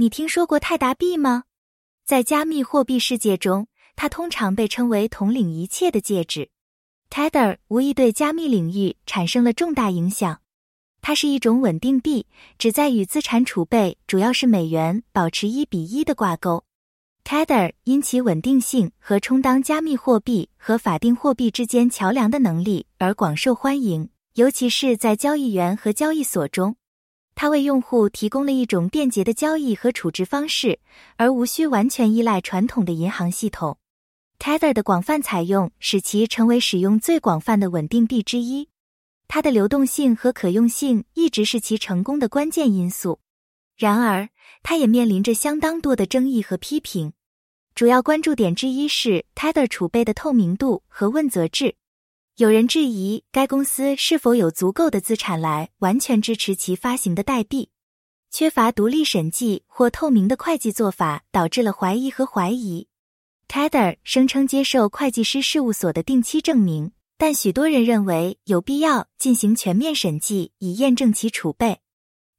你听说过泰达币吗？在加密货币世界中，它通常被称为统领一切的戒指。Tether 无疑对加密领域产生了重大影响。它是一种稳定币，旨在与资产储备，主要是美元，保持一比一的挂钩。Tether 因其稳定性和充当加密货币和法定货币之间桥梁的能力而广受欢迎，尤其是在交易员和交易所中。它为用户提供了一种便捷的交易和储值方式，而无需完全依赖传统的银行系统。Tether 的广泛采用使其成为使用最广泛的稳定币之一。它的流动性和可用性一直是其成功的关键因素。然而，它也面临着相当多的争议和批评。主要关注点之一是 Tether 储备的透明度和问责制。有人质疑该公司是否有足够的资产来完全支持其发行的代币。缺乏独立审计或透明的会计做法导致了怀疑和怀疑。Tether 声称接受会计师事务所的定期证明，但许多人认为有必要进行全面审计以验证其储备。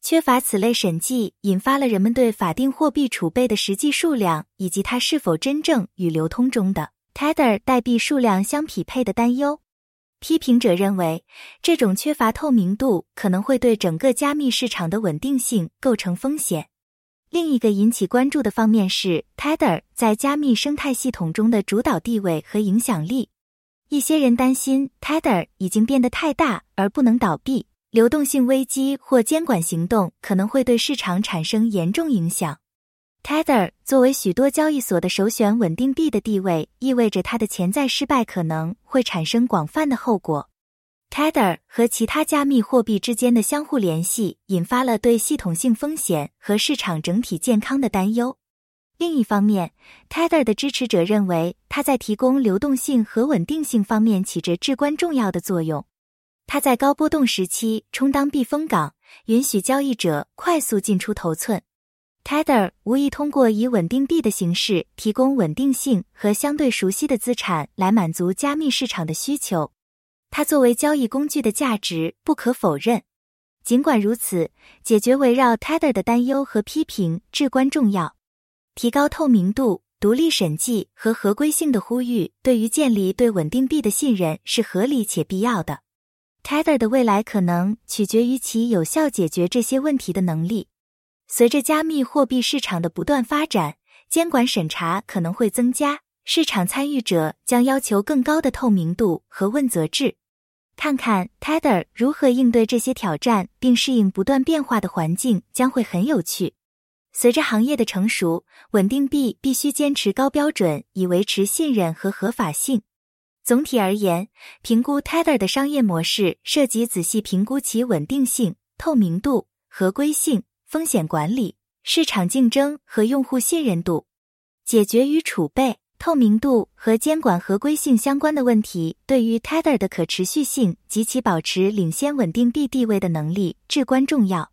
缺乏此类审计，引发了人们对法定货币储备的实际数量以及它是否真正与流通中的 Tether 代币数量相匹配的担忧。批评者认为，这种缺乏透明度可能会对整个加密市场的稳定性构成风险。另一个引起关注的方面是 Tether 在加密生态系统中的主导地位和影响力。一些人担心 Tether 已经变得太大而不能倒闭，流动性危机或监管行动可能会对市场产生严重影响。Tether 作为许多交易所的首选稳定币的地位，意味着它的潜在失败可能会产生广泛的后果。Tether 和其他加密货币之间的相互联系，引发了对系统性风险和市场整体健康的担忧。另一方面，Tether 的支持者认为，它在提供流动性和稳定性方面起着至关重要的作用。它在高波动时期充当避风港，允许交易者快速进出头寸。Tether 无疑通过以稳定币的形式提供稳定性和相对熟悉的资产来满足加密市场的需求。它作为交易工具的价值不可否认。尽管如此，解决围绕 Tether 的担忧和批评至关重要。提高透明度、独立审计和合规性的呼吁，对于建立对稳定币的信任是合理且必要的。Tether 的未来可能取决于其有效解决这些问题的能力。随着加密货币市场的不断发展，监管审查可能会增加，市场参与者将要求更高的透明度和问责制。看看 Tether 如何应对这些挑战，并适应不断变化的环境，将会很有趣。随着行业的成熟，稳定币必须坚持高标准，以维持信任和合法性。总体而言，评估 Tether 的商业模式涉及仔细评估其稳定性、透明度、合规性、风险管理、市场竞争和用户信任度，解决与储备。透明度和监管合规性相关的问题，对于 Tether 的可持续性及其保持领先稳定币地位的能力至关重要。